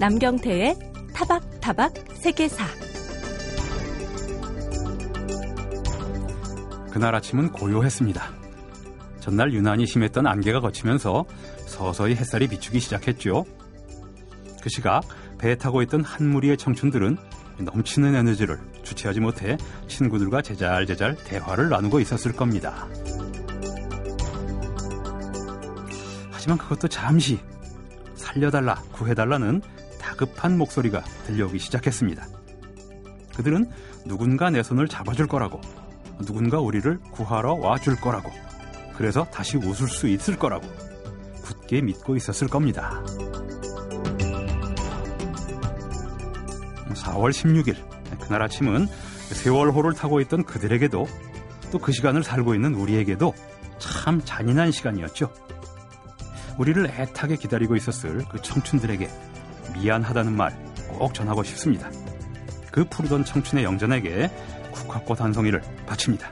남경태의 타박타박 세계사 그날 아침은 고요했습니다. 전날 유난히 심했던 안개가 거치면서 서서히 햇살이 비추기 시작했죠. 그 시각 배에 타고 있던 한 무리의 청춘들은 넘치는 에너지를 주체하지 못해 친구들과 제잘제잘 대화를 나누고 있었을 겁니다. 하지만 그것도 잠시 살려달라, 구해달라는 다급한 목소리가 들려오기 시작했습니다. 그들은 누군가 내 손을 잡아줄 거라고, 누군가 우리를 구하러 와줄 거라고, 그래서 다시 웃을 수 있을 거라고 굳게 믿고 있었을 겁니다. 4월 16일, 그날 아침은 세월호를 타고 있던 그들에게도 또 그 시간을 살고 있는 우리에게도 참 잔인한 시간이었죠. 우리를 애타게 기다리고 있었을 그 청춘들에게 미안하다는 말 꼭 전하고 싶습니다. 그 푸르던 청춘의 영전에게 국화꽃 한 송이를 바칩니다.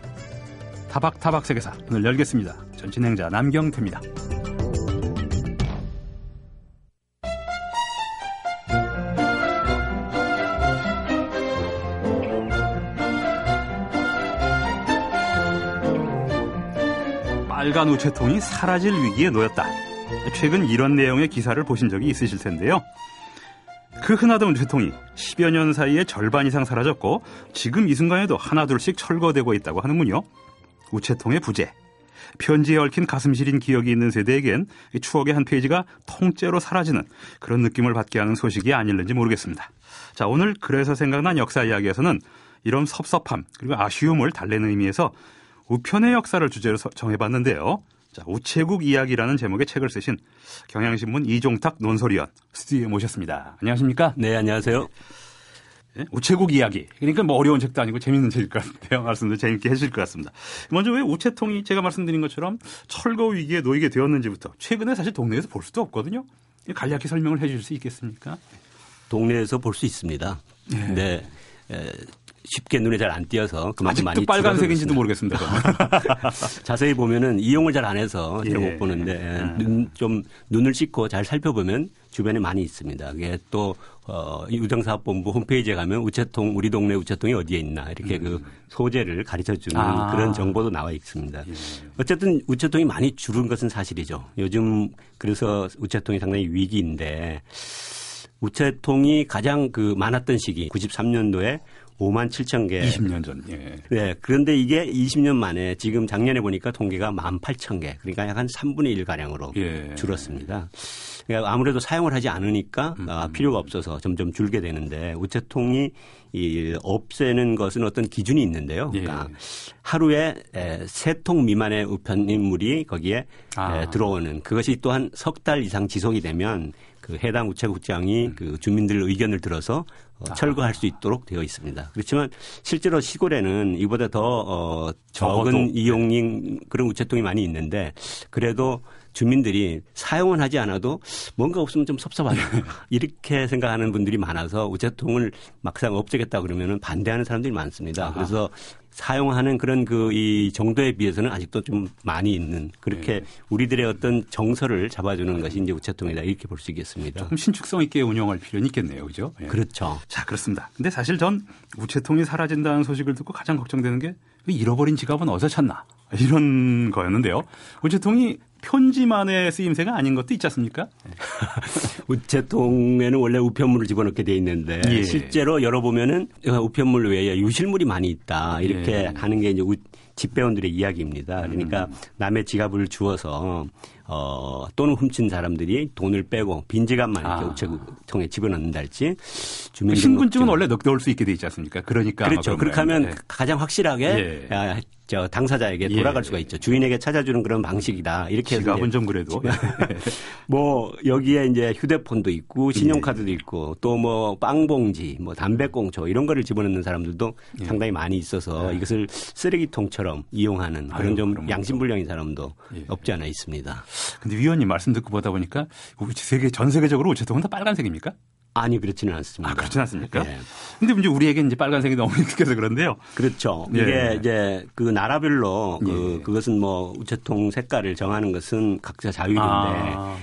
타박타박 세계사 오늘 열겠습니다. 전 진행자 남경태입니다. 빨간 우체통이 사라질 위기에 놓였다. 최근 이런 내용의 기사를 보신 적이 있으실 텐데요. 그 흔하던 우체통이 10여 년 사이에 절반 이상 사라졌고 지금 이 순간에도 하나둘씩 철거되고 있다고 하는군요. 우체통의 부재. 편지에 얽힌 가슴 시린 기억이 있는 세대에겐 추억의 한 페이지가 통째로 사라지는 그런 느낌을 받게 하는 소식이 아닐는지 모르겠습니다. 자, 오늘 그래서 생각난 역사 이야기에서는 이런 섭섭함 그리고 아쉬움을 달래는 의미에서 우편의 역사를 주제로 정해봤는데요. 자, 우체국 이야기라는 제목의 책을 쓰신 경향신문 이종탁 논설위원 스튜디오에 모셨습니다. 안녕하십니까? 네, 안녕하세요. 네? 우체국 이야기. 그러니까 뭐 어려운 책도 아니고 재밌는 책일 것 같은데요. 말씀도 재밌게 해주실 것 같습니다. 먼저 왜 우체통이 제가 말씀드린 것처럼 철거 위기에 놓이게 되었는지부터 최근에 사실 동네에서 볼 수도 없거든요. 간략히 설명을 해 주실 수 있겠습니까? 동네에서 볼 수 있습니다. 네. 네. 쉽게 눈에 잘 안 띄어서 그만큼 많이 빨간색인지도 모르겠습니다. 자세히 보면은 이용을 잘 안 해서 잘 못 보는데 예. 눈, 좀 눈을 씻고 잘 살펴보면 주변에 많이 있습니다. 그게 또 어, 우정사업본부 홈페이지에 가면 우체통 우리 동네 우체통이 어디에 있나 이렇게 음. 그 소재를 가르쳐 주는 아. 그런 정보도 나와 있습니다. 예. 어쨌든 우체통이 많이 줄은 것은 사실이죠. 요즘 그래서 우체통이 상당히 위기인데 우체통이 가장 그 많았던 시기 93년도에 5만 7천 개. 20년 전. 예. 네. 그런데 이게 20년 만에 지금 작년에 보니까 통계가 1만 8천 개. 그러니까 약 한 3분의 1 가량으로 예. 줄었습니다. 그러니까 아무래도 사용을 하지 않으니까 음. 아, 필요가 없어서 점점 줄게 되는데 우체통이 이 없애는 것은 어떤 기준이 있는데요. 그러니까 예. 하루에 세 통 미만의 우편 인물이 거기에 아. 들어오는 그것이 또한 석 달 이상 지속이 되면 그 해당 우체국장이 음. 그 주민들 의견을 들어서 어, 아. 철거할 수 있도록 되어 있습니다. 그렇지만 실제로 시골에는 이보다 더 어, 적은 이용인 그런 우체통이 많이 있는데 그래도 주민들이 사용은 하지 않아도 뭔가 없으면 좀 섭섭하다. 이렇게 생각하는 분들이 많아서 우체통을 막상 없애겠다 그러면 반대하는 사람들이 많습니다. 아하. 그래서 사용하는 그런 그 이 정도에 비해서는 아직도 좀 많이 있는 그렇게 네. 우리들의 어떤 정서를 잡아주는 것이 이제 우체통이다 이렇게 볼 수 있겠습니다. 조금 신축성 있게 운영할 필요는 있겠네요, 그죠? 네. 그렇죠. 자 그렇습니다. 근데 사실 전 우체통이 사라진다는 소식을 듣고 가장 걱정되는 게 잃어버린 지갑은 어디서 찾나 이런 거였는데요. 우체통이 편지만의 쓰임새가 아닌 것도 있지 않습니까? 우체통에는 원래 우편물을 집어넣게 돼 있는데 예. 실제로 열어보면은 우편물 외에 유실물이 많이 있다 이렇게 예. 하는 게 이제 집배원들의 이야기입니다. 그러니까 음. 남의 지갑을 주어서 어, 또는 훔친 사람들이 돈을 빼고 빈 지갑만 이렇게 아. 우체통에 집어넣는다 할지 주민 그 신분증은 원래 넣을 수 있게 돼 있지 않습니까? 그러니까 그렇죠. 그렇게 하면 네. 가장 확실하게 예. 아, 저 당사자에게 예. 돌아갈 예. 수가 있죠. 주인에게 찾아주는 그런 방식이다. 이렇게 지갑은 좀 그래도 뭐 여기에 이제 휴대폰도 있고 신용카드도 예. 있고 또 뭐 빵봉지, 뭐 담배꽁초 이런 거를 집어넣는 사람들도 예. 상당히 많이 있어서 예. 이것을 쓰레기통처럼 이용하는 그런 아유, 좀 양심불량인 사람도 없지 않아 있습니다. 근데 위원님 말씀 듣고 보다 보니까 우리 세계 전 세계적으로 우체통은 다 빨간색입니까? 아니 그렇지는 않습니다. 아 그렇지는 않습니까? 네. 근데 이제 우리에게 이제 빨간색이 너무 익숙해서 그런데요. 그렇죠. 네. 이게 이제 그 나라별로 그 네. 그것은 뭐 우체통 색깔을 정하는 것은 각자 자유인데 아.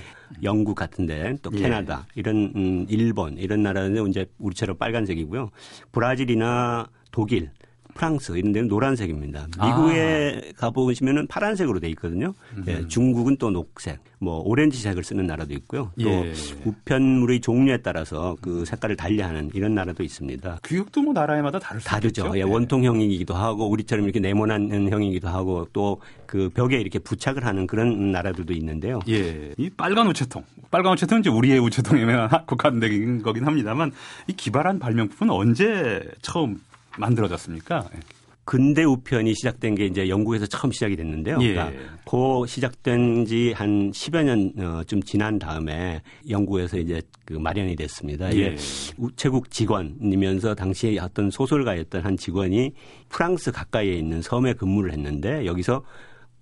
영국 같은데 또 예. 캐나다 예. 이런 음, 일본 이런 나라는 이제 우리처럼 빨간색이고요. 브라질이나 독일 프랑스 이런 데는 노란색입니다. 미국에 아. 가보시면은 파란색으로 돼 있거든요. 예, 중국은 또 녹색, 뭐 오렌지색을 쓰는 나라도 있고요. 또 예. 우편물의 종류에 따라서 그 색깔을 달리하는 이런 나라도 있습니다. 교육도 뭐 나라마다 다를 수 다르죠. 예, 네. 원통형이기도 하고 우리처럼 이렇게 네모난 형이기도 하고 또 그 벽에 이렇게 부착을 하는 그런 나라들도 있는데요. 예, 이 빨간 우체통, 빨간 우체통은 이제 우리의 우체통에만 국한된 거긴 합니다만 이 기발한 발명품은 언제 처음 만들어졌습니까? 예. 근대 우편이 시작된 게 이제 영국에서 처음 시작이 됐는데요. 예. 그러니까 그 시작된 지 한 10여 년좀 어, 지난 다음에 영국에서 이제 그 마련이 됐습니다. 예. 우체국 직원이면서 당시에 어떤 소설가였던 한 직원이 프랑스 가까이에 있는 섬에 근무를 했는데 여기서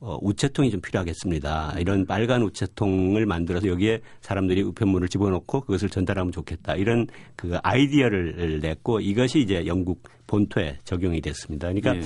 어, 우체통이 좀 필요하겠습니다. 이런 빨간 우체통을 만들어서 여기에 사람들이 우편물을 집어넣고 그것을 전달하면 좋겠다. 이런 그 아이디어를 냈고 이것이 이제 영국 본토에 적용이 됐습니다. 그러니까 예.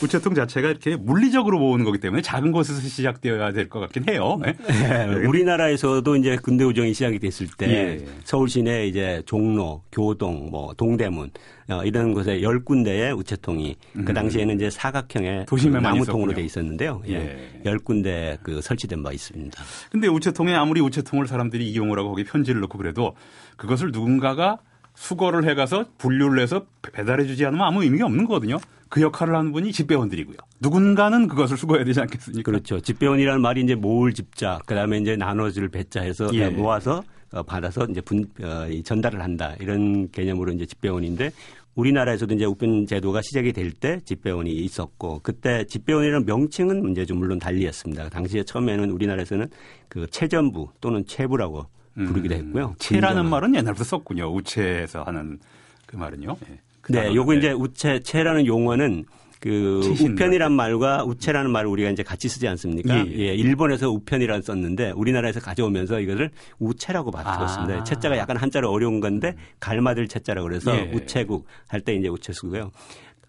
우체통 자체가 이렇게 물리적으로 모으는 거기 때문에 작은 곳에서 시작되어야 될 것 같긴 해요. 네. 네. 우리나라에서도 이제 근대 우정이 시작이 됐을 때 예. 서울 시내 이제 종로, 교동, 뭐 동대문 어, 이런 곳에 열 군데의 우체통이 그 음. 그 당시에는 이제 사각형의 나무통으로 돼 있었는데요. 예. 예. 열 군데 그 설치된 바 있습니다. 근데 우체통에 아무리 우체통을 사람들이 이용을 하고 거기 편지를 넣고 그래도 그것을 누군가가 수거를 해가서 분류를 해서 배달해 주지 않으면 아무 의미가 없는 거거든요. 그 역할을 하는 분이 집배원들이고요. 누군가는 그것을 수거해야 되지 않겠습니까? 그렇죠. 집배원이라는 말이 이제 모을 집자, 그 다음에 이제 나눠줄 배자해서 예. 모아서 어, 받아서 이제 분, 어, 전달을 한다. 이런 개념으로 이제 집배원인데 우리나라에서도 이제 우편 제도가 시작이 될 때 집배원이 있었고 그때 집배원이라는 명칭은 이제 좀 물론 달리였습니다. 당시에 처음에는 우리나라에서는 그 체전부 또는 체부라고 부르기도 음. 했고요. 체라는 말은 옛날부터 썼군요. 우체에서 하는 그 말은요. 네, 그 네 요거 네. 이제 우체 체라는 용어는 그 우편이란 말과 우체라는 말을 우리가 이제 같이 쓰지 않습니까? 예, 예. 예 일본에서 우편이라는 썼는데 우리나라에서 가져오면서 이것을 우체라고 바꿨습니다. 아. 채자가 약간 한자로 어려운 건데 갈마들 채자라고 그래서 예. 우체국 할 때 이제 우체 쓰고요.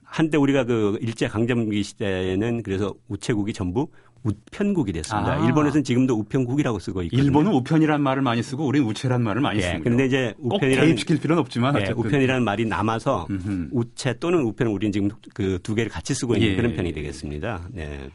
한때 우리가 그 일제 강점기 시대에는 그래서 우체국이 전부 우편국이 됐습니다. 아. 일본에서는 지금도 우편국이라고 쓰고 있고 일본은 우편이란 말을 많이 쓰고 우리는 우체란 말을 많이 예, 쓰고. 그런데 이제 우편이라는 대입시킬 필요는 없지만 예, 우편이라는 말이 남아서 음흠. 우체 또는 우편은 우리는 지금 그 두 개를 같이 쓰고 있는 예. 그런 편이 되겠습니다. 네.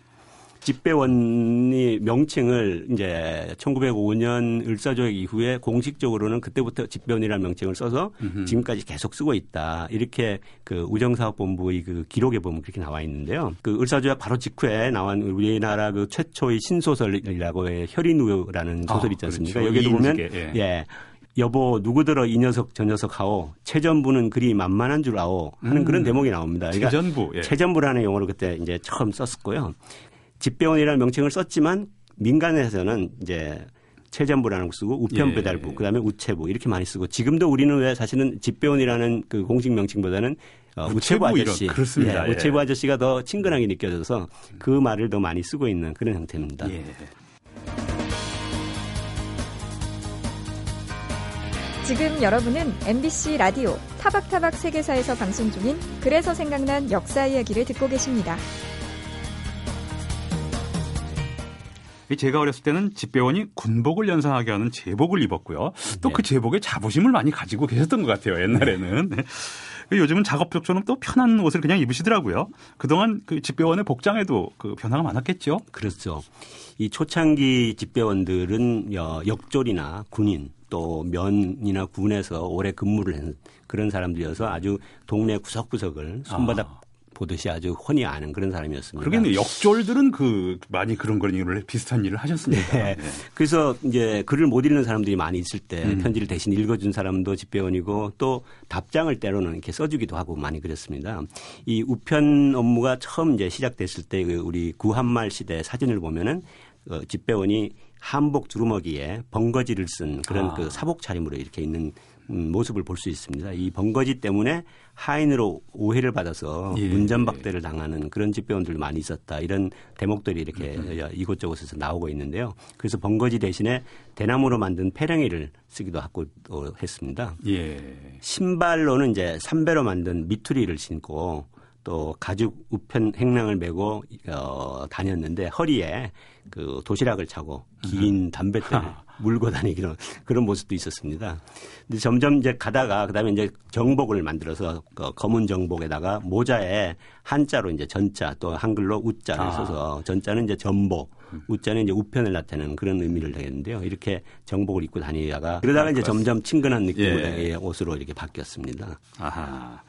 집배원이 명칭을 이제 1905년 을사조약 이후에 공식적으로는 그때부터 집배원이라는 명칭을 써서 음흠. 지금까지 계속 쓰고 있다. 이렇게 그 우정사업본부의 그 기록에 보면 그렇게 나와 있는데요. 그 을사조약 바로 직후에 나온 우리나라 그 최초의 신소설이라고 해 혈인우라는 아, 소설 있지 않습니까? 그렇죠. 여기도 보면 예. 예. 여보 누구들어 이 녀석 저 녀석 하오 최전부는 그리 만만한 줄 아오 하는 음. 그런 대목이 나옵니다. 그러니까 최전부 예. 최전부라는 용어를 그때 이제 처음 썼었고요. 집배원이라는 명칭을 썼지만 민간에서는 이제 체전부라는 거 쓰고 우편배달부, 예. 그다음에 우체부 이렇게 많이 쓰고 지금도 우리는 왜 사실은 집배원이라는 그 공식 명칭보다는 어, 우체부, 아저씨, 이런, 그렇습니다. 예, 우체부 아저씨가 더 친근하게 느껴져서 그 말을 더 많이 쓰고 있는 그런 형태입니다. 예. 지금 여러분은 MBC 라디오 타박타박 세계사에서 방송 중인 그래서 생각난 역사 이야기를 듣고 계십니다. 제가 어렸을 때는 집배원이 군복을 연상하게 하는 제복을 입었고요. 또그 네. 제복에 자부심을 많이 가지고 계셨던 것 같아요. 옛날에는. 네. 그 요즘은 작업복처럼 또 편한 옷을 그냥 입으시더라고요. 그동안 그 집배원의 복장에도 그 변화가 많았겠죠. 그렇죠. 이 초창기 집배원들은 역졸이나 군인 또 면이나 군에서 오래 근무를 한 그런 사람들이어서 아주 동네 구석구석을 손바닥 아. 보듯이 아주 훤히 아는 그런 사람이었습니다. 그러겠네요. 역졸들은 그 많이 그런 그런 일을 비슷한 일을 하셨습니다. 네. 네. 그래서 이제 글을 못 읽는 사람들이 많이 있을 때 음. 편지를 대신 읽어준 사람도 집배원이고 또 답장을 때로는 이렇게 써주기도 하고 많이 그랬습니다. 이 우편 업무가 처음 이제 시작됐을 때그 우리 구한말 시대 사진을 보면은 어, 집배원이 한복 두루머기에 벙거지를 쓴 그런 아. 그 사복 차림으로 이렇게 있는 음, 모습을 볼 수 있습니다. 이 벙거지 때문에 하인으로 오해를 받아서 예. 문전박대를 당하는 그런 집배원들 많이 있었다. 이런 대목들이 이렇게 음. 이곳저곳에서 나오고 있는데요. 그래서 벙거지 대신에 대나무로 만든 패령이를 쓰기도 하고 했습니다. 예. 신발로는 이제 삼배로 만든 미투리를 신고 또 가죽 우편 행랑을 메고 어, 다녔는데 허리에 그 도시락을 차고 긴 담뱃대를 물고 다니기는 그런 모습도 있었습니다. 근데 점점 이제 가다가 그다음에 이제 정복을 만들어서 그 검은 정복에다가 모자에 한자로 이제 전자 또 한글로 우자를 아. 써서 전자는 이제 전복, 우자는 이제 우편을 나타내는 그런 의미를 하겠는데요. 이렇게 정복을 입고 다니다가 그러다가 이제 점점 친근한 느낌의 예. 옷으로 이렇게 바뀌었습니다. 아하.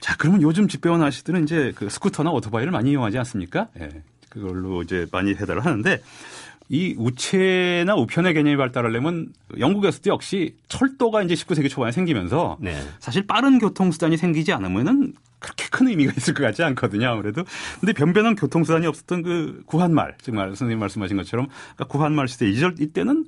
자, 그러면 요즘 집배원 아저씨들은 이제 그 스쿠터나 오토바이를 많이 이용하지 않습니까? 예. 그걸로 이제 많이 해달을 하는데 이 우체나 우편의 개념이 발달하려면 영국에서도 역시 철도가 이제 19세기 초반에 생기면서 네. 사실 빠른 교통수단이 생기지 않으면은 그렇게 큰 의미가 있을 것 같지 않거든요, 아무래도. 근데 변변한 교통수단이 없었던 그 구한말, 정말 선생님 말씀하신 것처럼 그러니까 구한말 시대 이절 이때는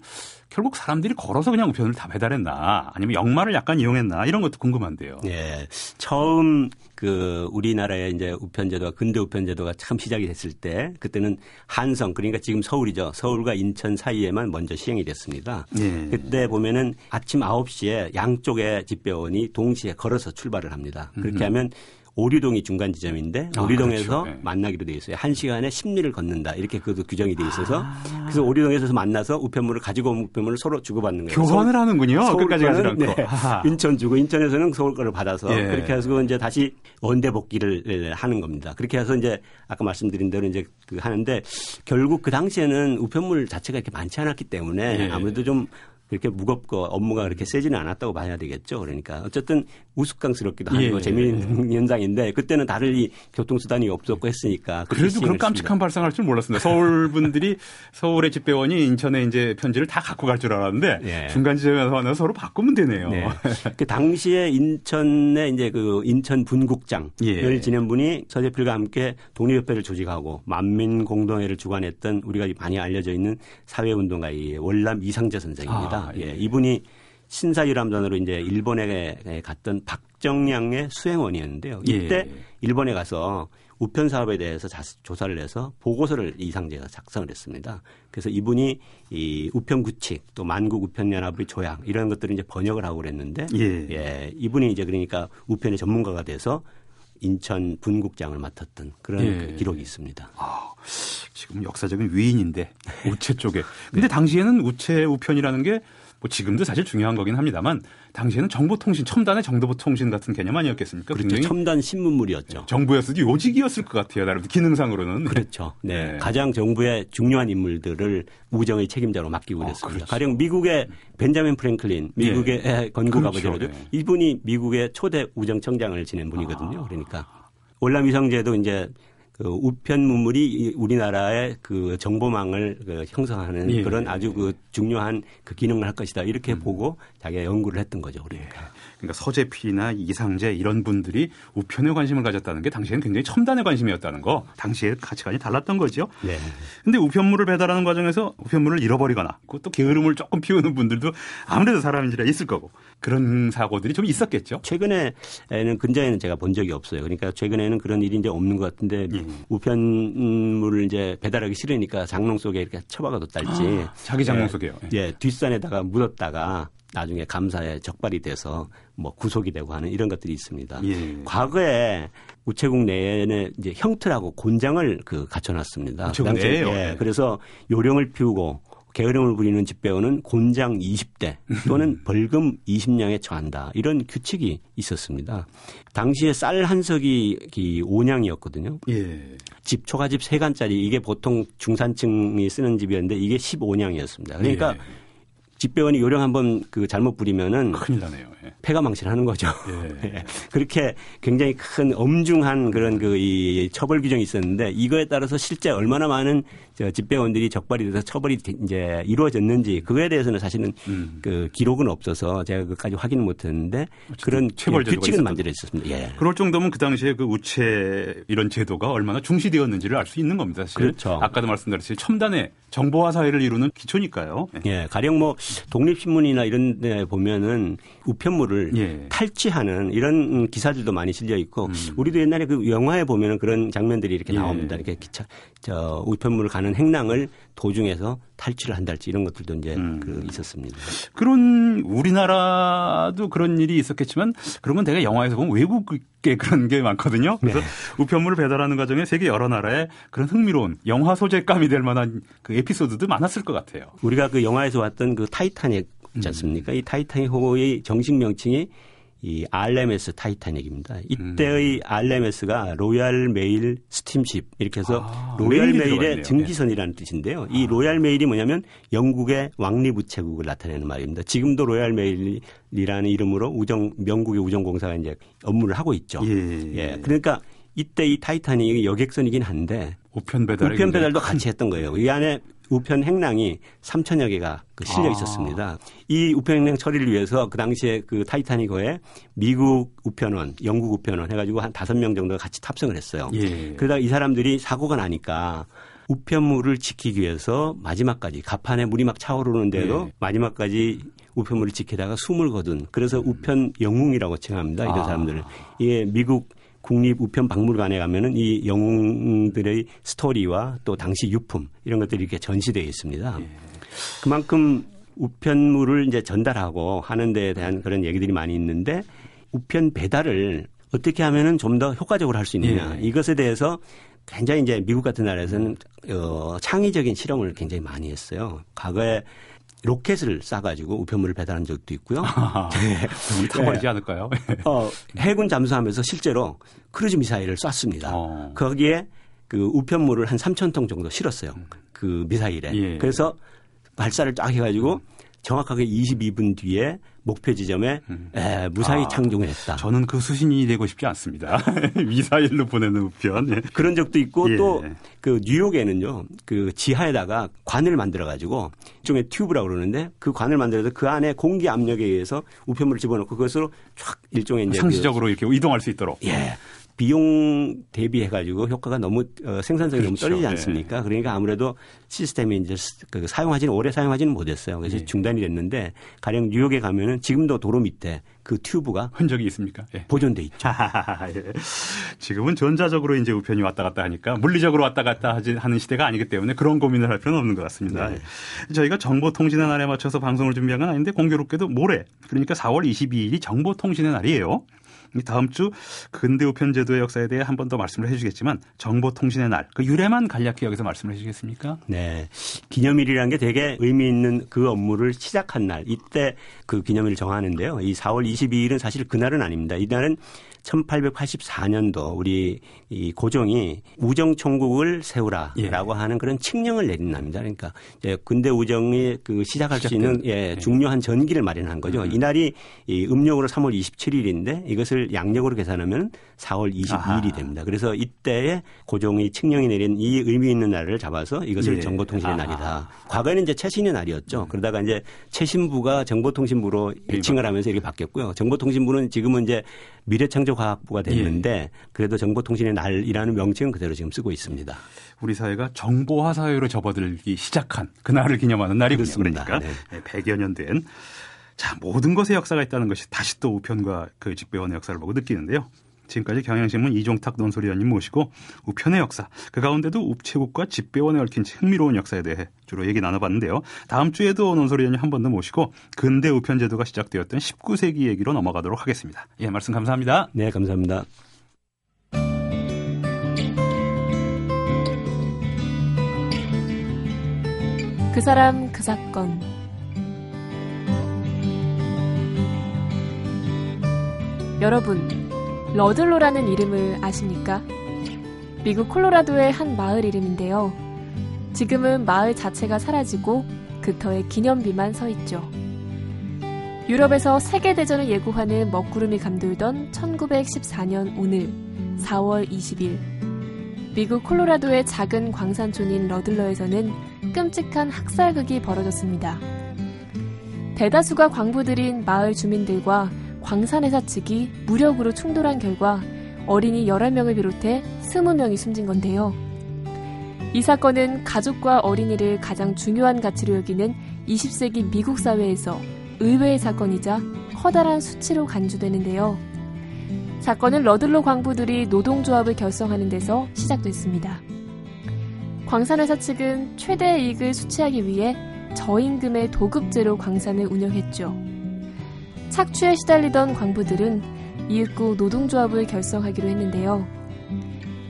결국 사람들이 걸어서 그냥 우편을 다 배달했나 아니면 역마를 약간 이용했나 이런 것도 궁금한데요. 예. 처음 그 우리나라의 이제 우편제도가 근대 우편제도가 참 시작이 됐을 때 그때는 한성 그러니까 지금 서울이죠. 서울과 인천 사이에만 먼저 시행이 됐습니다. 예. 그때 보면은 아침 9시에 양쪽의 집배원이 동시에 걸어서 출발을 합니다. 그렇게 하면 오류동이 중간 지점인데 아, 오류동에서 그렇죠. 네. 만나기로 돼 있어요. 한 시간에 10리를 걷는다. 이렇게 그것도 규정이 돼 있어서 아. 그래서 오류동에서 만나서 우편물을 가지고 온 우편물을 서로 주고받는 거예요. 교환을 하는군요. 끝까지 가지 않고. 네. 인천 주고 인천에서는 서울 거를 받아서 예. 그렇게 해서 이제 다시 원대 복귀를 하는 겁니다. 그렇게 해서 이제 아까 말씀드린 대로 이제 그 하는데 결국 그 당시에는 우편물 자체가 이렇게 많지 않았기 때문에 예. 아무래도 좀 그렇게 무겁고 업무가 그렇게 세지는 않았다고 봐야 되겠죠. 그러니까 어쨌든 우스꽝스럽기도 하고 예. 재미있는 현상인데 그때는 다른 이 교통수단이 없었고 했으니까 그래도 그런 깜찍한 발상할 줄 몰랐습니다. 서울 분들이 서울의 집배원이 인천에 이제 편지를 다 갖고 갈 줄 알았는데 예. 중간 지점에서 만나 서로 바꾸면 되네요. 네. 그 당시에 인천에 이제 그 인천 분국장을 예. 지낸 분이 서재필과 함께 독립협회를 조직하고 만민공동회를 주관했던 우리가 많이 알려져 있는 사회운동가의 월남 이상재 선생입니다. 아, 예. 예. 이분이 신사유람단으로 이제 일본에 갔던 박정량의 수행원이었는데요. 이때 예. 일본에 가서 우편 사업에 대해서 조사를 해서 보고서를 이상재가 작성을 했습니다. 그래서 이분이 이 우편 구칙 또 만국 우편 연합의 조약 이런 것들을 이제 번역을 하고 그랬는데 예. 예. 이분이 이제 그러니까 우편의 전문가가 돼서 인천 분국장을 맡았던 그런 예. 그 기록이 있습니다. 아, 지금 역사적인 위인인데 우체 쪽에. 근데 네. 당시에는 우체 우편이라는 게 뭐 지금도 사실 중요한 거긴 합니다만 당시에는 정보통신 첨단의 정보통신 같은 개념 아니었겠습니까? 그렇죠. 첨단 신문물이었죠. 네, 정부였어도 요직이었을 것 같아요. 나름 기능상으로는. 그렇죠. 네. 네. 가장 정부의 중요한 인물들을 우정의 책임자로 맡기고 그랬습니다. 어, 그렇죠. 가령 미국의 벤자민 프랭클린, 미국의 네. 건국 그렇죠. 아버지로도 네. 이분이 미국의 초대 우정청장을 지낸 분이거든요. 아. 그러니까 월남 위성제도 이제 그 우편 문물이 우리나라의 그 정보망을 그 형성하는 예. 그런 아주 그 중요한 그 기능을 할 것이다 이렇게 음. 보고 자기가 연구를 했던 거죠. 그러니까. 그러니까 서재필이나 이상재 이런 분들이 우편에 관심을 가졌다는 게 당시에는 굉장히 첨단의 관심이었다는 거. 당시에 가치관이 달랐던 거죠. 네. 근데 우편물을 배달하는 과정에서 우편물을 잃어버리거나 또 게으름을 조금 피우는 분들도 아무래도 사람인지라 있을 거고 그런 사고들이 좀 있었겠죠. 최근에는 근자에는 제가 본 적이 없어요. 그러니까 최근에는 그런 일이 이제 없는 것 같은데 예. 우편물을 이제 배달하기 싫으니까 장롱 속에 이렇게 처박아뒀달지 아, 자기 장롱 속에요. 예. 예, 뒷산에다가 묻었다가 나중에 감사에 적발이 돼서 뭐 구속이 되고 하는 이런 것들이 있습니다. 예. 과거에 우체국 내에는 이제 형틀하고 곤장을 그 갖춰놨습니다. 우체국 내에요. 예. 네. 그래서 요령을 피우고 게으름을 부리는 집배원은 곤장 20대 또는 벌금 20냥에 처한다. 이런 규칙이 있었습니다. 당시에 쌀 한 석이 5냥이었거든요. 예. 집 초가집 3간짜리 이게 보통 중산층이 쓰는 집이었는데 이게 15냥이었습니다. 그러니까 예. 집배원이 요령 한번 그 잘못 부리면은 큰일 나네요. 예. 폐가 망신하는 거죠. 예. 예. 그렇게 굉장히 큰 엄중한 그런 그 이 처벌 규정이 있었는데 이거에 따라서 실제 얼마나 많은 저 집배원들이 적발이 돼서 처벌이 이제 이루어졌는지 그거에 대해서는 사실은 음. 그 기록은 없어서 제가 그까지 확인을 못했는데 그런 체벌 규칙은 만들어 있었습니다. 예. 그럴 정도면 그 당시에 그 우체 이런 제도가 얼마나 중시되었는지를 알 수 있는 겁니다. 사실. 그렇죠. 아까도 말씀드렸듯이 첨단의 정보화 사회를 이루는 기초니까요. 예. 가령 뭐 독립신문이나 이런 데 보면은 우편물을 예. 탈취하는 이런 기사들도 많이 실려 있고 음. 우리도 옛날에 그 영화에 보면은 그런 장면들이 이렇게 예. 나옵니다. 이렇게 기차 저 우편물을 가는 행랑을 도중에서 탈취를 한달지 이런 것들도 이제 음. 그 있었습니다. 그런 우리나라도 그런 일이 있었겠지만 그런 건 내가 영화에서 보면 외국계 그런 게 많거든요. 그래서 네. 우편물을 배달하는 과정에 세계 여러 나라에 그런 흥미로운 영화 소재감이 될 만한 그 에피소드도 많았을 것 같아요. 우리가 그 영화에서 왔던 그 타이타닉 있지 않습니까? 음. 이 타이타닉 호의 정식 명칭이 이 RMS 타이타닉입니다. 이때의 음. RMS가 Royal Mail Steamship 이렇게 해서 아, Royal Mail의 증기선이라는 뜻인데요. 이 아. Royal Mail이 뭐냐면 영국의 왕립 우체국을 나타내는 말입니다. 지금도 Royal Mail이라는 이름으로 우정 영국의 우정공사가 이제 업무를 하고 있죠. 예. 예. 그러니까 이때 이 타이타닉이 여객선이긴 한데 우편 배달 우편 배달도 같이 했던 거예요. 이 안에 우편 행랑이 3천여 개가 그 실려 아. 있었습니다. 아. 이 우편 행랑 처리를 위해서 그 당시에 그 타이타닉호에 미국 우편원, 영국 우편원 해가지고 한 다섯 명 정도가 같이 탑승을 했어요. 예. 그러다 이 사람들이 사고가 나니까 우편물을 지키기 위해서 마지막까지 가판에 물이 막 차오르는데도 예. 마지막까지 우편물을 지키다가 숨을 거둔 그래서 우편 영웅이라고 칭합니다. 이런 아. 사람들을. 이게 미국 국립우편박물관에 가면은 이 영웅들의 스토리와 또 당시 유품 이런 것들이 이렇게 전시되어 있습니다. 예. 그만큼 우편물을 이제 전달하고 하는 데에 대한 그런 얘기들이 많이 있는데 우편 배달을 어떻게 하면은 좀 더 효과적으로 할 수 있느냐 예. 이것에 대해서 굉장히 이제 미국 같은 나라에서는 어, 창의적인 실험을 굉장히 많이 했어요. 과거에 로켓을 쏴가지고 우편물을 배달한 적도 있고요. 아, 네. 타버리지 네. 않을까요? 어, 해군 잠수함에서 실제로 크루즈 미사일을 쐈습니다. 어. 거기에 그 우편물을 한 3천 통 정도 실었어요. 그 미사일에. 예. 그래서 발사를 딱 해가지고 정확하게 22분 뒤에 목표 지점에 음. 에, 무사히 아, 창종을 했다. 저는 그 수신이 되고 싶지 않습니다. 미사일로 보내는 우편. 예. 그런 적도 있고 예. 또그 뉴욕에는요. 그 지하에다가 관을 만들어 가지고 일종의 튜브라고 그러는데 그 관을 만들어서 그 안에 공기 압력에 의해서 우편물을 집어넣고 그것으로 쫙 일종의 이제 상시적으로 그, 이렇게 이동할 수 있도록. 예. 비용 대비해 가지고 효과가 너무 어, 생산성이 그렇죠. 너무 떨리지 네. 않습니까? 네. 그러니까 아무래도 시스템이 이제 그 사용하지는 오래 사용하지는 못했어요. 그래서 네. 중단이 됐는데 가령 뉴욕에 가면은 지금도 도로 밑에 그 튜브가 흔적이 있습니까? 네. 보존돼 있죠. 예. 지금은 전자적으로 이제 우편이 왔다 갔다 하니까 물리적으로 왔다 갔다 하는 시대가 아니기 때문에 그런 고민을 할 필요는 없는 것 같습니다. 네. 저희가 정보통신의 날에 맞춰서 방송을 준비한 건 아닌데 공교롭게도 모레 그러니까 4월 22일이 정보통신의 날이에요. 다음 주 근대 우편 제도의 역사에 대해 한 번 더 말씀을 해주겠지만 정보통신의 날 그 유래만 간략히 여기서 말씀을 해주겠습니까? 네, 기념일이라는 게 되게 의미 있는 그 업무를 시작한 날 이때 그 기념일을 정하는데요. 이 4월 22일은 사실 그날은 아닙니다. 이날은 1884년도 우리 이 고종이 우정 총국을 세우라라고 예. 하는 그런 칙령을 내린 날입니다. 그러니까 이제 군대 우정이 그 시작할 수 있는 예, 예, 중요한 전기를 마련한 거죠. 음. 이날이 이 음력으로 3월 27일인데 이것을 양력으로 계산하면 4월 22일이 아하. 됩니다. 그래서 이때에 고종이 칙령이 내린 이 의미 있는 날을 잡아서 이것을 예. 정보통신의 아하. 날이다. 과거에는 이제 최신의 날이었죠. 음. 그러다가 이제 최신부가 정보통신부로 일칭을 하면서 이렇게 바뀌었고요. 정보통신부는 지금은 이제 미래창조과학부가 됐는데 예. 그래도 정보통신의 날이라는 명칭은 그대로 지금 쓰고 있습니다. 우리 사회가 정보화 사회로 접어들기 시작한 그날을 기념하는 날이군요. 그러니까 네. 100여 년 된. 자, 모든 것에 역사가 있다는 것이 다시 또 우편과 그 직배원의 역사를 보고 느끼는데요. 지금까지 경향신문 이종탁 논소리원님 모시고 우편의 역사, 그 가운데도 우체국과 집배원에 얽힌 흥미로운 역사에 대해 주로 얘기 나눠봤는데요. 다음 주에도 논소리원님 한 번 더 모시고 근대 우편 제도가 시작되었던 19세기 얘기로 넘어가도록 하겠습니다. 예, 말씀 감사합니다. 네, 감사합니다. 그 사람 그 사건 여러분 러들로라는 이름을 아십니까? 미국 콜로라도의 한 마을 이름인데요. 지금은 마을 자체가 사라지고 그터의 기념비만 서 있죠. 유럽에서 세계대전을 예고하는 먹구름이 감돌던 1914년 오늘 4월 20일 미국 콜로라도의 작은 광산촌인 러들러에서는 끔찍한 학살극이 벌어졌습니다. 대다수가 광부들인 마을 주민들과 광산회사 측이 무력으로 충돌한 결과 어린이 11명을 비롯해 20명이 숨진 건데요. 이 사건은 가족과 어린이를 가장 중요한 가치로 여기는 20세기 미국 사회에서 의외의 사건이자 커다란 수치로 간주되는데요. 사건은 러들로 광부들이 노동조합을 결성하는 데서 시작됐습니다. 광산회사 측은 최대 이익을 수취하기 위해 저임금의 도급제로 광산을 운영했죠. 착취에 시달리던 광부들은 이윽고 노동조합을 결성하기로 했는데요.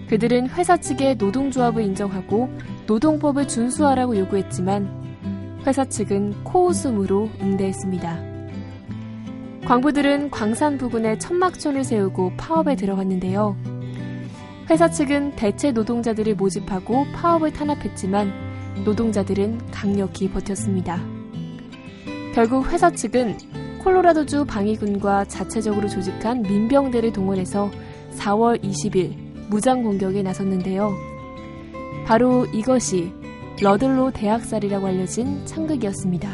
그들은 회사 측의 노동조합을 인정하고 노동법을 준수하라고 요구했지만 회사 측은 코웃음으로 응대했습니다. 광부들은 광산 부근에 천막촌을 세우고 파업에 들어갔는데요. 회사 측은 대체 노동자들을 모집하고 파업을 탄압했지만 노동자들은 강력히 버텼습니다. 결국 회사 측은 콜로라도주 방위군과 자체적으로 조직한 민병대를 동원해서 4월 20일 무장 공격에 나섰는데요. 바로 이것이 러들로 대학살이라고 알려진 창극이었습니다.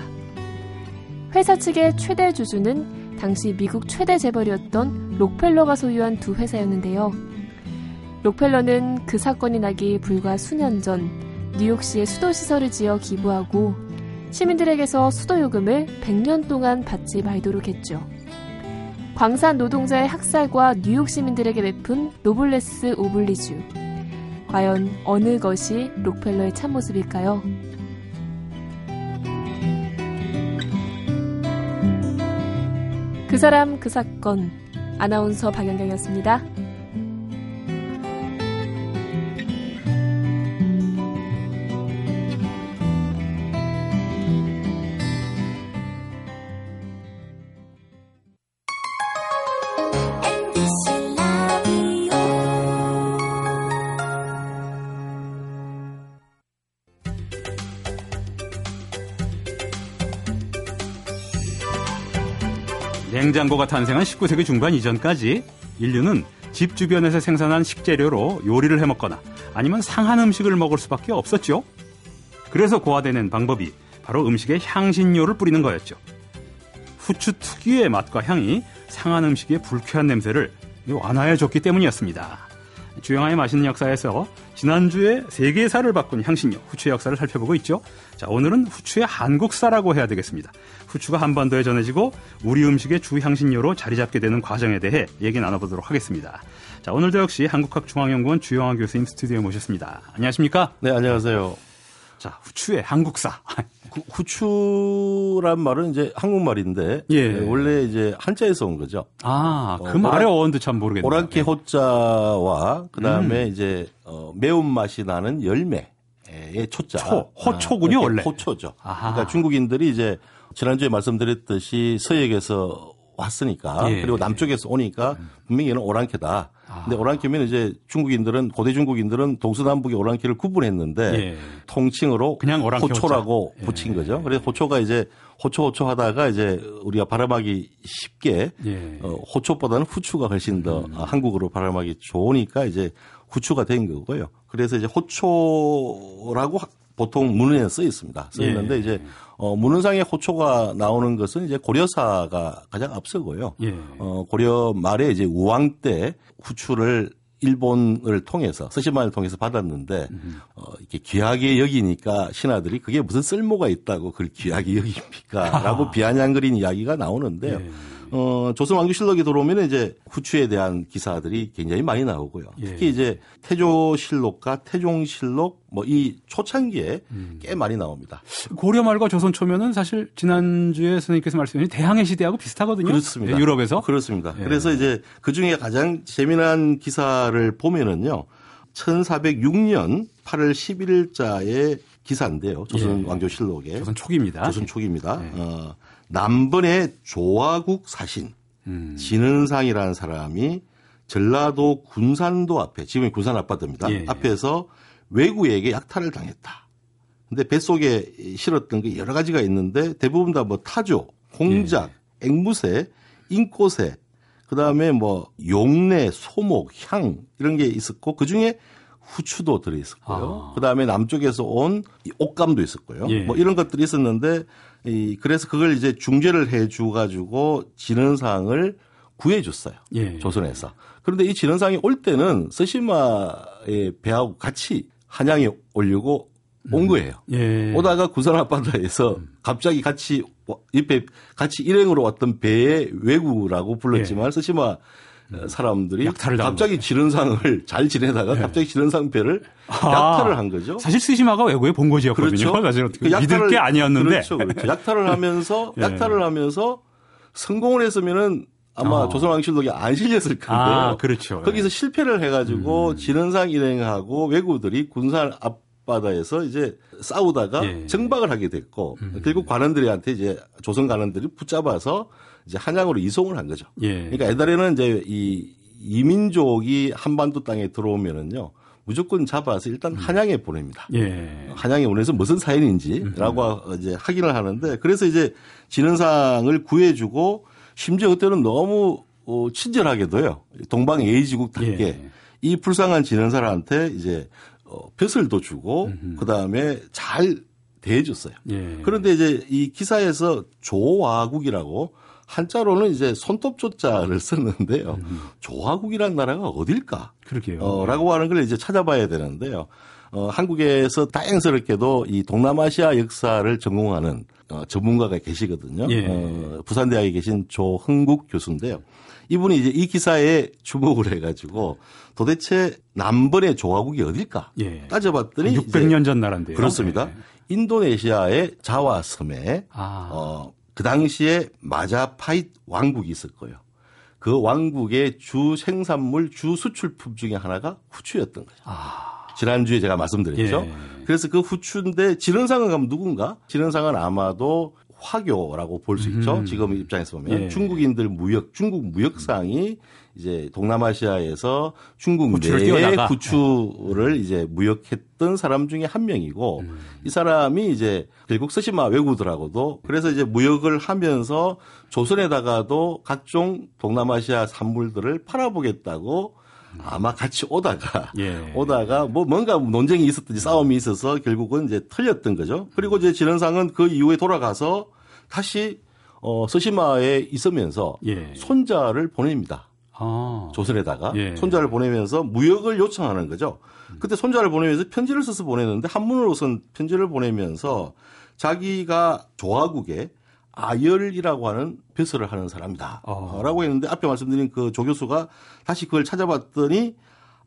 회사 측의 최대 주주는 당시 미국 최대 재벌이었던 록펠러가 소유한 두 회사였는데요. 록펠러는 그 사건이 나기 불과 수년 전 뉴욕시에 수도시설을 지어 기부하고 시민들에게서 수도요금을 100년 동안 받지 말도록 했죠. 광산 노동자의 학살과 뉴욕 시민들에게 베푼 노블레스 오블리주. 과연 어느 것이 록펠러의 참모습일까요? 그 사람 그 사건 아나운서 박연경이었습니다. 냉장고가 탄생한 19세기 중반 이전까지 인류는 집 주변에서 생산한 식재료로 요리를 해 먹거나 아니면 상한 음식을 먹을 수밖에 없었죠. 그래서 고화되는 방법이 바로 음식에 향신료를 뿌리는 거였죠. 후추 특유의 맛과 향이 상한 음식의 불쾌한 냄새를 완화해 줬기 때문이었습니다. 주영아의 맛있는 역사에서 지난주에 세계사를 바꾼 향신료, 후추의 역사를 살펴보고 있죠. 자, 오늘은 후추의 한국사라고 해야 되겠습니다. 후추가 한반도에 전해지고 우리 음식의 주 향신료로 자리 잡게 되는 과정에 대해 얘기 나눠보도록 하겠습니다. 자, 오늘도 역시 한국학중앙연구원 주영아 교수님 스튜디오에 모셨습니다. 안녕하십니까? 네, 안녕하세요. 자, 후추의 한국사. 후추란 말은 이제 한국말인데 예. 네, 원래 이제 한자에서 온 거죠. 아, 그 어, 말의 어원도 참 모르겠네요. 오랑캐 호자와 그다음에 음. 이제 어, 매운 맛이 나는 열매 의 초자. 초, 호초군요, 아, 원래. 호초죠. 아하. 그러니까 중국인들이 이제 지난주에 말씀드렸듯이 서역에서 왔으니까 예. 그리고 남쪽에서 오니까 분명히 얘는 오랑캐다. 아. 근데 오랑캐면 이제 중국인들은 고대 중국인들은 동서남북의 오랑캐를 구분했는데 예. 통칭으로 그냥 오랑캐 호초라고. 예. 붙인 거죠. 그래서 호초가 이제 호초 호초 하다가 이제 우리가 발음하기 쉽게 예. 어, 호초보다는 후추가 훨씬 더 음. 한국어로 발음하기 좋으니까 이제 후추가 된 거고요. 그래서 이제 호초라고 보통 문헌에 써 있습니다. 써 있는데 예. 이제 어, 문헌상에 호초가 나오는 것은 이제 고려사가 가장 앞서고요. 예. 어, 고려 말에 이제 우왕 때 후추를 일본을 통해서 서시만을 통해서 받았는데 어, 이렇게 귀하게 여기니까 신하들이 그게 무슨 쓸모가 있다고 그걸 귀하게 여깁니까라고 아. 비아냥거린 이야기가 나오는데요. 예. 어, 조선 왕조 실록에 들어오면 이제 후추에 대한 기사들이 굉장히 많이 나오고요. 예. 특히 이제 태조 실록과 태종 실록 뭐 이 초창기에 음. 꽤 많이 나옵니다. 고려 말과 조선 초면은 사실 지난주에 선생님께서 말씀하신 대항해 시대하고 비슷하거든요. 그렇습니다. 예, 유럽에서. 그렇습니다. 예. 그래서 이제 그 중에 가장 재미난 기사를 보면은요. 1406년 8월 11일자의 기사인데요. 조선 예. 왕조 실록에. 조선 초기입니다. 조선 초기입니다. 예. 어, 남번의 조화국 사신 음. 진은상이라는 사람이 전라도 군산도 앞에 지금 군산 아파트입니다. 예. 앞에서 외구에게 약탈을 당했다. 근데 뱃속에 실었던 게 여러 가지가 있는데 대부분 다 뭐 타조, 홍작, 예. 앵무새, 인꼬새, 그다음에 뭐 용내, 소목, 향 이런 게 있었고 그중에 후추도 들어 있었고요. 아. 그다음에 남쪽에서 온 옷감도 있었고요. 예. 뭐 이런 것들이 있었는데 이 그래서 그걸 이제 중재를 해주 가지고 진원상을 구해줬어요. 예. 조선에서. 그런데 이 진원상이 올 때는 서시마의 배하고 같이 한양에 올리고 온 음. 거예요. 예. 오다가 구산 앞바다에서 음. 갑자기 같이 옆에 같이 일행으로 왔던 배의 외구라고 불렀지만 예. 서시마 사람들이 갑자기 지른상을 잘 지내다가 네. 갑자기 지른상 배를 아, 약탈을 한 거죠. 사실 스시마가 외국의 본거지였거든요. 그렇죠. 사실 그 믿을 게 아니었는데. 그렇죠. 그렇죠. 약탈을 하면서 예. 약탈을 하면서 성공을 했으면은 아마 어. 조선왕실록에 안 실렸을 건데. 아, 그렇죠. 거기서 예. 실패를 해가지고 음. 지른상 일행하고 외구들이 군산 앞 바다에서 이제 싸우다가 예. 정박을 하게 됐고 음. 결국 관원들한테 이제 조선 관원들이 붙잡아서 이제 한양으로 이송을 한 거죠. 예. 그러니까 옛날에는 이제 이 이민족이 한반도 땅에 들어오면은요. 무조건 잡아서 일단 음. 한양에 보냅니다. 예. 한양에 보내서 무슨 사연인지라고 음. 이제 확인을 하는데 그래서 이제 진흥상을 구해주고 심지어 그때는 너무 어, 친절하게도요. 동방 예의지국답게 예. 이 불쌍한 진흥사한테 이제 어, 벼슬도 주고 그 다음에 잘 대해줬어요. 예. 그런데 이제 이 기사에서 조화국이라고 한자로는 이제 손톱조자를 썼는데요. 음. 조화국이라는 나라가 어딜까? 그러게요. 어, 라고 하는 걸 이제 찾아봐야 되는데요. 어, 한국에서 다행스럽게도 이 동남아시아 역사를 전공하는 어, 전문가가 계시거든요. 예. 어, 부산대학에 계신 조흥국 교수인데요. 이분이 이제 이 기사에 주목을 해가지고 도대체 남번의 조화국이 어딜까 예. 따져봤더니 600년 전 나라인데요. 그렇습니다. 예. 인도네시아의 자와 섬에 아. 어, 그 당시에 마자파잇 왕국이 거예요. 그 왕국의 주 생산물, 주 수출품 중에 하나가 후추였던 거죠. 아. 지난주에 제가 말씀드렸죠. 예. 그래서 그 후추인데 지른상은 가면 누군가? 지른상은 아마도 화교라고 볼 수 있죠. 음. 지금 입장에서 보면 예. 중국인들 무역, 중국 무역상이 이제 동남아시아에서 중국 내에 구추를 이제 무역했던 사람 중에 한 명이고 음. 이 사람이 이제 결국 서시마 외구들하고도 그래서 이제 무역을 하면서 조선에다가도 각종 동남아시아 산물들을 팔아보겠다고 아마 같이 오다가 예. 오다가 뭐 뭔가 논쟁이 있었든지 싸움이 있어서 결국은 이제 틀렸던 거죠. 그리고 이제 진원상은 그 이후에 돌아가서 다시 어 서시마에 있으면서 예. 손자를 보냅니다. 아. 조선에다가 예. 손자를 보내면서 무역을 요청하는 거죠. 그때 손자를 보내면서 편지를 써서 보냈는데 한문으로 쓴 편지를 보내면서 자기가 조화국에 아열이라고 하는 벼슬을 하는 사람이다. 어. 라고 했는데 앞에 말씀드린 그 조 교수가 다시 그걸 찾아봤더니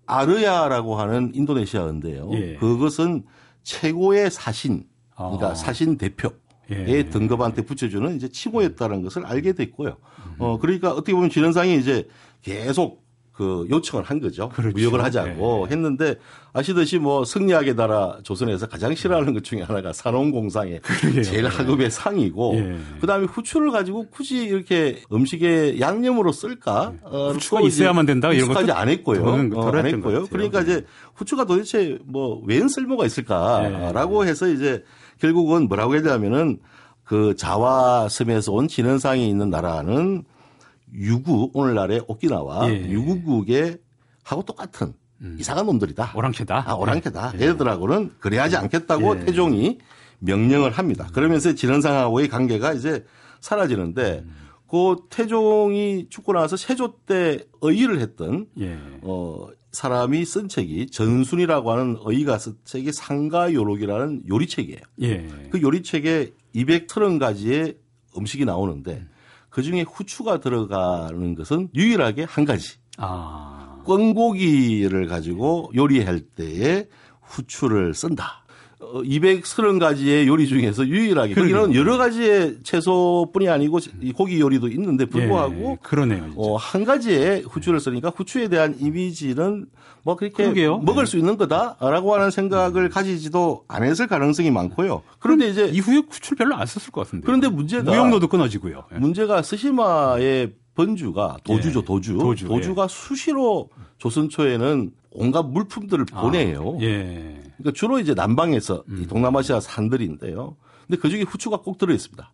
아르야라고 하는 인도네시아어인데요. 예. 그것은 최고의 사신, 그러니까 어. 사신 대표. 의 예. 등급한테 붙여주는 이제 치고였다는 것을 알게 됐고요. 어, 그러니까 어떻게 보면 진원상이 이제 계속 그 요청을 한 거죠. 그렇죠. 무역을 하자고 네. 했는데 아시듯이 뭐 승리하게 나라 조선에서 가장 싫어하는 것 중에 하나가 산업공상의 제일 하급의 상이고 예. 그다음에 후추를 가지고 굳이 이렇게 음식에 양념으로 쓸까? 네. 어, 후추가 있어야만 된다 이런 것까지 안 했고요. 어, 안 했고요. 그러니까 이제 후추가 도대체 뭐 웬 쓸모가 있을까라고 예. 해서 이제 결국은 뭐라고 해야 되냐면은 그 자와 섬에서 온 진원상이 있는 나라는 유구 오늘날의 오키나와 예. 유구국의 하고 똑같은 음. 이상한 놈들이다. 오랑캐다. 아, 오랑캐다. 예. 얘들하고는 그래야지 않겠다고 예. 태종이 명령을 합니다. 그러면서 진원상하고의 관계가 이제 사라지는데 음. 그 태종이 죽고 나서 세조 때 의의를 했던 예. 어 사람이 쓴 책이 전순이라고 하는 의의가 쓴 책이 상가요록이라는 요리책이에요. 예. 그 요리책에 230가지의 음식이 나오는데 음. 그 중에 후추가 들어가는 것은 유일하게 한 가지. 아. 꿩고기를 가지고 요리할 때에 후추를 쓴다. 230가지의 어, 요리 중에서 유일하게 거기는 여러 가지의 채소뿐이 아니고 고기 요리도 있는데 불구하고 예, 그러네요. 어, 한 가지의 후추를 쓰니까 후추에 대한 이미지는 뭐 그렇게 그러게요. 먹을 네. 수 있는 거다라고 하는 생각을 음. 가지지도 않았을 가능성이 많고요. 그런데 이제 이후에 후추를 별로 안 썼을 것 같은데. 그런데 문제가 무역로도 끊어지고요. 예. 문제가 스시마의 번주가 도주죠, 예. 도주. 도주. 예. 수시로 조선 초에는 온갖 물품들을 아, 보내요. 예. 그러니까 주로 이제 남방에서 음. 동남아시아 산들인데요. 근데 그 중에 후추가 꼭 들어 있습니다.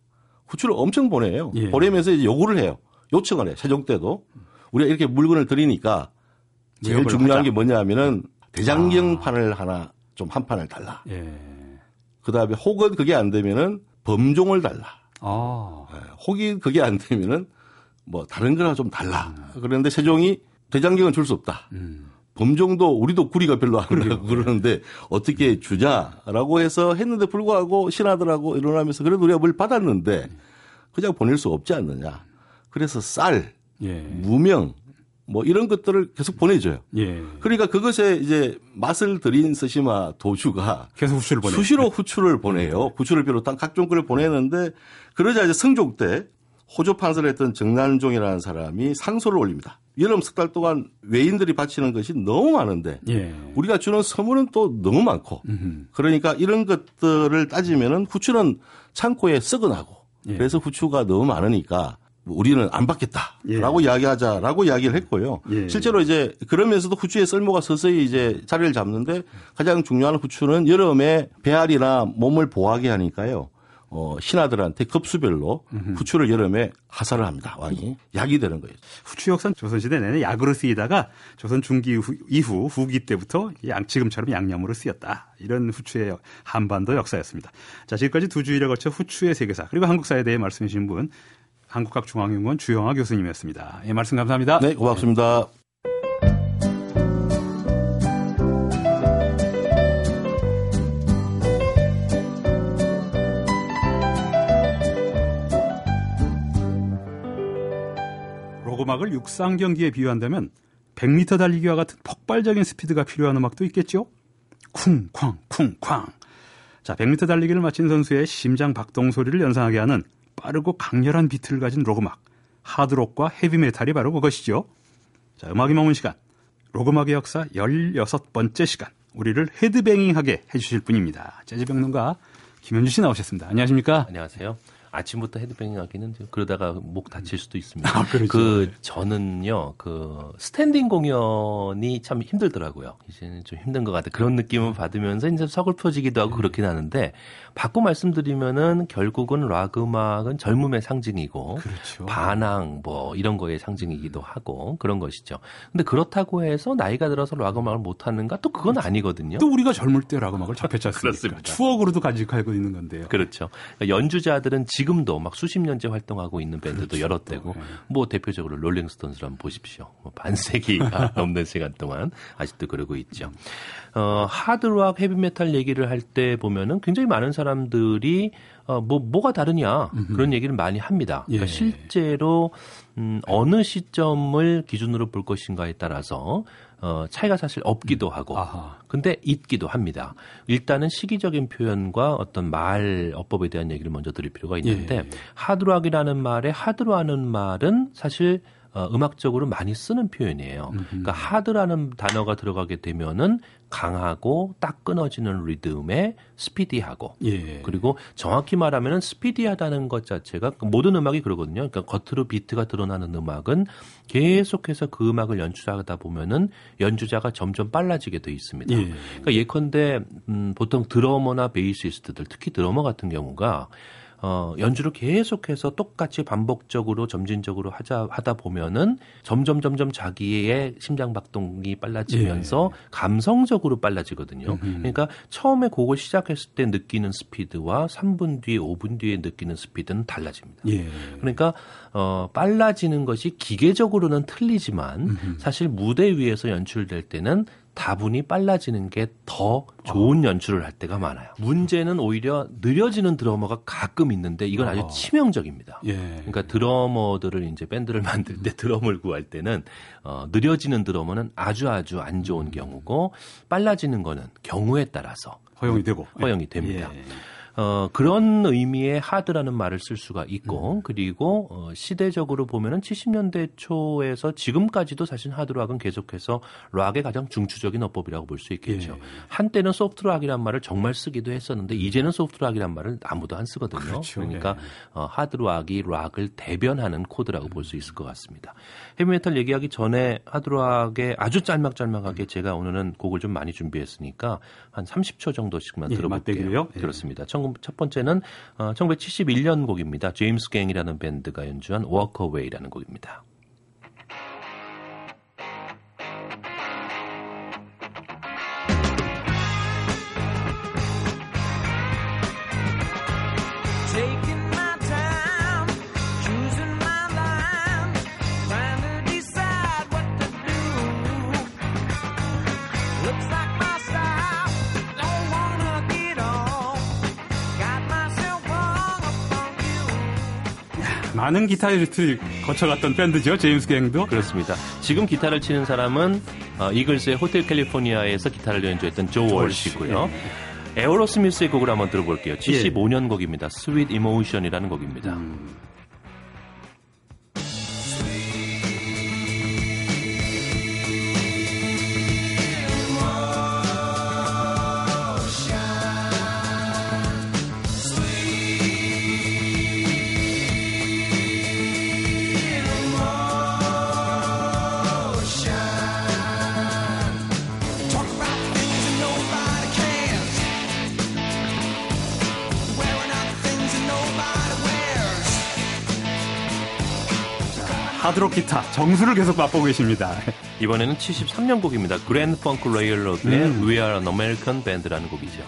후추를 엄청 보내요. 예. 보내면서 이제 요구를 해요. 요청을 해. 세종 때도 우리가 이렇게 물건을 드리니까 제일 중요한 하자. 게 뭐냐면은 대장경판을 아. 하나 좀 한 판을 달라. 예. 그 다음에 혹은 그게 안 되면은 범종을 달라. 아. 예. 혹이 그게 안 되면은 뭐 다른 거나 좀 달라. 음. 그런데 세종이 대장경은 줄 수 없다. 음. 범종도 우리도 구리가 별로 안 나고 그러는데 어떻게 주냐라고 해서 했는데 불구하고 신하들하고 일어나면서 그래도 우리가 뭘 받았는데 그냥 보낼 수 없지 않느냐. 그래서 쌀, 예. 무명, 뭐 이런 것들을 계속 보내줘요. 예. 그러니까 그것에 이제 맛을 들인 스시마 도주가 계속 후추를 보내 수시로 후추를 보내요. 후추를 비롯한 각종 걸 보내는데 그러자 이제 성종 때 호조 판서를 했던 정난종이라는 사람이 상소를 올립니다. 여름 석 달 동안 외인들이 바치는 것이 너무 많은데 예. 우리가 주는 선물은 또 너무 많고 음흠. 그러니까 이런 것들을 따지면은 후추는 창고에 썩어나고 예. 그래서 후추가 너무 많으니까 우리는 안 받겠다라고 예. 이야기하자라고 이야기를 했고요. 예. 실제로 이제 그러면서도 후추의 쓸모가 서서히 이제 자리를 잡는데 가장 중요한 후추는 여름에 배알이나 몸을 보호하게 하니까요. 어, 신하들한테 급수별로 후추를 여름에 하사를 합니다. 왕이 약이 되는 거예요. 후추 역사는 조선시대 내내 약으로 쓰이다가 조선 중기 후, 이후 후기 때부터 양, 지금처럼 양념으로 쓰였다. 이런 후추의 한반도 역사였습니다. 자, 지금까지 두 주일에 걸쳐 후추의 세계사 그리고 한국사에 대해 말씀해 주신 분 한국학중앙연구원 주영아 교수님이었습니다. 예, 말씀 감사합니다. 네, 고맙습니다. 로고막을 육상 경기에 비유한다면 100m 달리기와 같은 폭발적인 스피드가 필요한 음악도 있겠죠? 쿵쾅 쿵쾅. 자, 100m 달리기를 마친 선수의 심장 박동 소리를 연상하게 하는 빠르고 강렬한 비트를 가진 로그막, 하드록과 헤비메탈이 바로 그것이죠. 자, 음악이 머문 시간. 로그막의 역사 16번째 시간. 우리를 헤드뱅잉하게 해주실 분입니다. 재즈평론가 김현주 씨 나오셨습니다. 안녕하십니까? 안녕하세요. 아침부터 헤드뱅잉 하기는 그러다가 목 다칠 수도 있습니다. 아, 그렇죠. 그 저는요 그 스탠딩 공연이 참 힘들더라고요. 이제는 좀 힘든 것 같아. 그런 느낌을 받으면서 이제 서글퍼지기도 하고 그렇긴 하는데 바꿔 말씀드리면은 결국은 락 음악은 젊음의 상징이고 그렇죠. 반항 뭐 이런 거의 상징이기도 하고 그런 것이죠. 근데 그렇다고 해서 나이가 들어서 락 음악을 못 하는가 또 그건 그렇죠. 아니거든요. 또 우리가 젊을 때 락 음악을 접했지 않습니까? 추억으로도 간직하고 있는 건데요. 그렇죠. 그러니까 연주자들은 지금 지금도 막 수십 년째 활동하고 있는 밴드도 그렇죠. 여러 대고 네. 뭐 대표적으로 롤링스톤스를 한번 보십시오. 뭐 반세기가 넘는 시간 동안 아직도 그러고 있죠. 어, 하드락 헤비메탈 얘기를 할 때 보면은 굉장히 많은 사람들이 어, 뭐 뭐가 다르냐 그런 얘기를 많이 합니다. 그러니까 예. 실제로 음, 어느 시점을 기준으로 볼 것인가에 따라서 어, 차이가 사실 없기도 하고, 아하. 근데 있기도 합니다. 일단은 시기적인 표현과 어떤 말 어법에 대한 얘기를 먼저 드릴 필요가 있는데, 예. 하드락이라는 말에 하드라는 말은 사실 어, 음악적으로 많이 쓰는 표현이에요. 음흠. 그러니까 하드라는 단어가 들어가게 되면은 강하고 딱 끊어지는 리듬에 스피디하고 예. 그리고 정확히 말하면은 스피디하다는 것 자체가 그 모든 음악이 그러거든요. 그러니까 겉으로 비트가 드러나는 음악은 계속해서 그 음악을 연주하다 보면은 연주자가 점점 빨라지게 돼 있습니다. 예. 그러니까 예컨대 음, 보통 드러머나 베이시스트들 특히 드러머 같은 경우가 어, 연주를 계속해서 똑같이 반복적으로 점진적으로 하자 하다 보면은 점점 점점 자기의 심장 박동이 빨라지면서 예. 감성적으로 빨라지거든요. 음흠. 그러니까 처음에 곡을 시작했을 때 느끼는 스피드와 3분 뒤에 5분 뒤에 느끼는 스피드는 달라집니다. 예. 그러니까 어, 빨라지는 것이 기계적으로는 틀리지만 음흠. 사실 무대 위에서 연출될 때는 다분히 빨라지는 게 더 좋은 어. 연출을 할 때가 많아요. 문제는 오히려 느려지는 드러머가 가끔 있는데 이건 아주 어. 치명적입니다. 예. 그러니까 드러머들을 이제 밴드를 만들 때 드럼을 구할 때는 어, 느려지는 드러머는 아주 아주 안 좋은 경우고 빨라지는 거는 경우에 따라서 허용이 되고 허용이 됩니다. 예. 어, 그런 의미의 하드라는 말을 쓸 수가 있고 음. 그리고 어, 시대적으로 보면은 70년대 초에서 지금까지도 사실 하드락은 계속해서 락의 가장 중추적인 어법이라고 볼 수 있겠죠. 예. 한때는 소프트락이란 말을 정말 쓰기도 했었는데 이제는 소프트락이란 말을 아무도 안 쓰거든요. 그렇죠. 그러니까 예. 어, 하드락이 락을 대변하는 코드라고 볼수 있을 것 같습니다. 헤비메탈 얘기하기 전에 하드락의 아주 짤막짤막하게 제가 오늘은 곡을 좀 많이 준비했으니까 한 30초 정도씩만 예, 들어볼게요. 예. 그렇습니다. 첫 번째는 어, 1971년 곡입니다. 제임스 갱이라는 밴드가 연주한 Away라는 곡입니다. 많은 기타리스트를 거쳐갔던 밴드죠. 제임스 갱도. 그렇습니다. 지금 기타를 치는 사람은 어, 이글스의 Hotel California에서 기타를 연주했던 조 월시고요. 예. 에어로스미스의 곡을 한번 들어볼게요. 75년 예. 곡입니다. Sweet Emotion이라는 곡입니다. 음. 하드록 기타 정수를 계속 맛보고 계십니다. 이번에는 73년 곡입니다. 그랜드 펑크 레일로드의 음. We Are an American Band라는 곡이죠.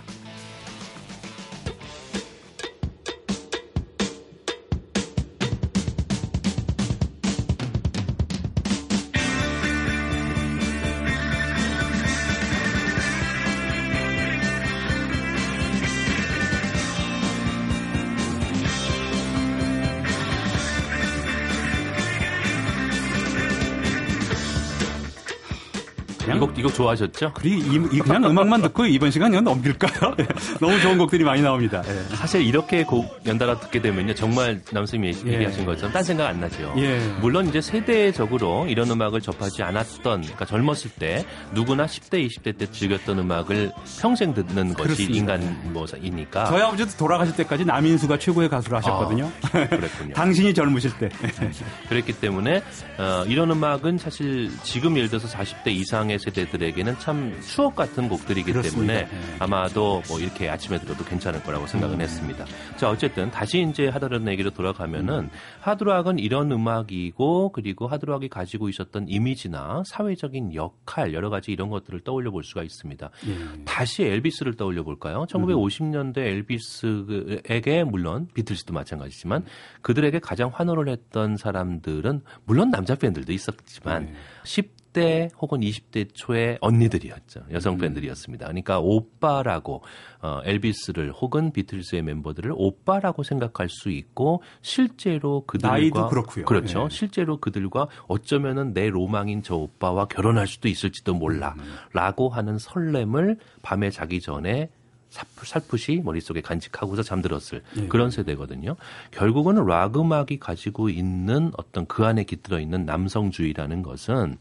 좋아하셨죠? 그리 이, 그냥 음악만 듣고 이번 시간 그냥 넘길까요? 네. 너무 좋은 곡들이 많이 나옵니다. 네. 사실 이렇게 곡 연달아 듣게 되면요. 정말 남수님이 예. 얘기하신 것처럼 딴 생각 안 나죠. 예. 물론 이제 세대적으로 이런 음악을 접하지 않았던, 그러니까 젊었을 때 누구나 10대, 20대 때 즐겼던 음악을 평생 듣는 것이 그렇습니다. 인간 뭐이니까. 저희 아버지도 돌아가실 때까지 남인수가 최고의 가수를 하셨거든요. 아, 그랬군요. 당신이 젊으실 때. 그랬기 때문에 어, 이런 음악은 사실 지금 예를 들어서 40대 이상의 세대 세 대들에게는 참 추억 같은 곡들이기 그렇습니다. 때문에 네. 아마도 뭐 이렇게 아침에 들어도 괜찮을 거라고 생각은 음. 했습니다. 자 어쨌든 다시 이제 하드락 얘기로 돌아가면은 음. 하드락은 이런 음악이고 그리고 하드락이 가지고 있었던 이미지나 사회적인 역할 여러 가지 이런 것들을 떠올려 볼 수가 있습니다. 예. 다시 엘비스를 떠올려 볼까요? 1950년대 엘비스에게 물론 비틀스도 마찬가지지만 그들에게 가장 환호를 했던 사람들은 물론 남자 팬들도 있었지만 예. 10 대 혹은 20대 초의 언니들이었죠. 여성 음. 팬들이었습니다. 그러니까 오빠라고 어, 엘비스를 혹은 비틀스의 멤버들을 오빠라고 생각할 수 있고 실제로 그들과 나이도 그렇고요. 그렇죠. 네. 실제로 그들과 어쩌면은 내 로망인 저 오빠와 결혼할 수도 있을지도 몰라라고 음. 하는 설렘을 밤에 자기 전에 살풋이 머릿속에 간직하고서 잠들었을 네. 그런 세대거든요. 결국은 락 음악이 가지고 있는 어떤 그 안에 깃들어 있는 남성주의라는 것은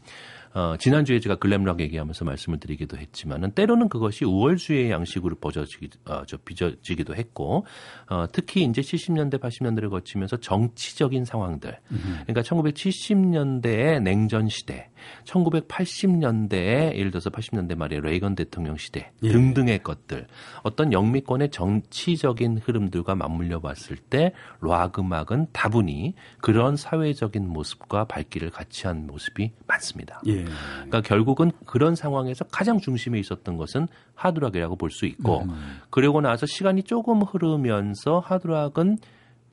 어, 지난주에 제가 글램락 얘기하면서 말씀을 드리기도 했지만은 때로는 그것이 우월주의의 양식으로 버져지기, 어, 저, 빚어지기도 했고, 어, 특히 이제 70년대, 80년대를 거치면서 정치적인 상황들. 음. 그러니까 1970년대의 냉전 시대, 1980년대에 예를 들어서 80년대 말에 레이건 대통령 시대 예. 등등의 것들 어떤 영미권의 정치적인 흐름들과 맞물려 봤을 때 락 음악은 다분히 그런 사회적인 모습과 발길을 같이 한 모습이 많습니다. 예. 그러니까 결국은 그런 상황에서 가장 중심에 있었던 것은 하드락이라고 볼 수 있고 음. 그러고 나서 시간이 조금 흐르면서 하드락은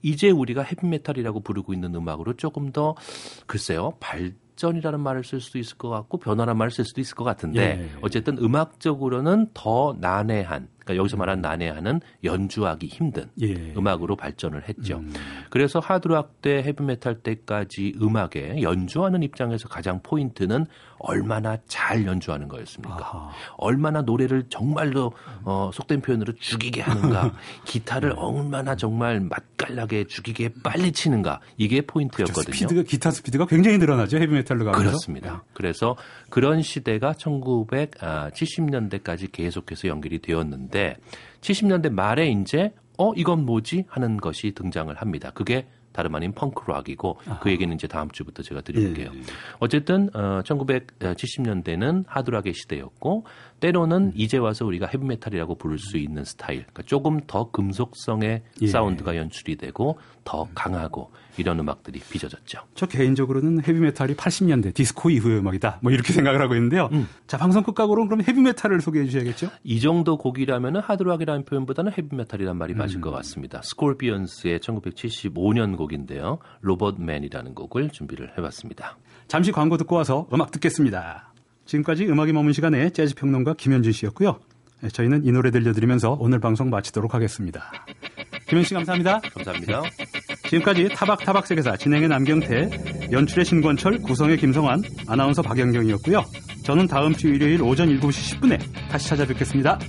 이제 우리가 헤비메탈이라고 부르고 있는 음악으로 조금 더 글쎄요 발 발전이라는 말을 쓸 수도 있을 것 같고 변화라는 말을 쓸 수도 있을 것 같은데 예. 어쨌든 음악적으로는 더 난해한 그러니까 여기서 말하는 난해하는 연주하기 힘든 예. 음악으로 발전을 했죠. 음. 그래서 하드락 때 헤비메탈 때까지 음악에 연주하는 입장에서 가장 포인트는 얼마나 잘 연주하는 거였습니까? 아하. 얼마나 노래를 정말로 어, 속된 표현으로 죽이게 하는가? 기타를 네. 얼마나 정말 맛깔나게 죽이게 빨리 치는가? 이게 포인트였거든요. 그렇죠. 스피드가 기타 스피드가 굉장히 늘어나죠 헤비메탈로 가면서. 그렇습니다. 네. 그래서 그런 시대가 1970년대까지 계속해서 연결이 되었는데 70년대 말에 이제 어 이건 뭐지 하는 것이 등장을 합니다. 그게 다름 아닌 펑크락이고 아하. 그 얘기는 이제 다음 주부터 제가 드려볼게요. 예. 어쨌든 어, 1970년대는 하드락의 시대였고 때로는 음. 이제 와서 우리가 헤비메탈이라고 부를 수 있는 스타일, 그러니까 조금 더 금속성의 예. 사운드가 연출이 되고 더 강하고 이런 음악들이 빚어졌죠. 저 개인적으로는 헤비메탈이 80년대 디스코 이후의 음악이다. 뭐 이렇게 생각을 하고 있는데요. 음. 자 방송 끝곡으로 그럼 헤비메탈을 소개해 주셔야겠죠? 이 정도 곡이라면 하드락이라는 표현보다는 헤비메탈이란 말이 음. 맞을 것 같습니다. 스콜피언스의 1975년 곡인데요. Robot Man이라는 곡을 준비를 해봤습니다. 잠시 광고 듣고 와서 음악 듣겠습니다. 지금까지 음악이 머문 시간에 재즈 평론가 김현준 씨였고요. 네, 저희는 이 노래 들려드리면서 오늘 방송 마치도록 하겠습니다. 김현 씨 감사합니다. 감사합니다. 지금까지 타박타박 세계사 진행의 남경태, 연출의 신권철, 구성의 김성환, 아나운서 박영경이었고요. 저는 다음 주 일요일 오전 7시 10분에 다시 찾아뵙겠습니다.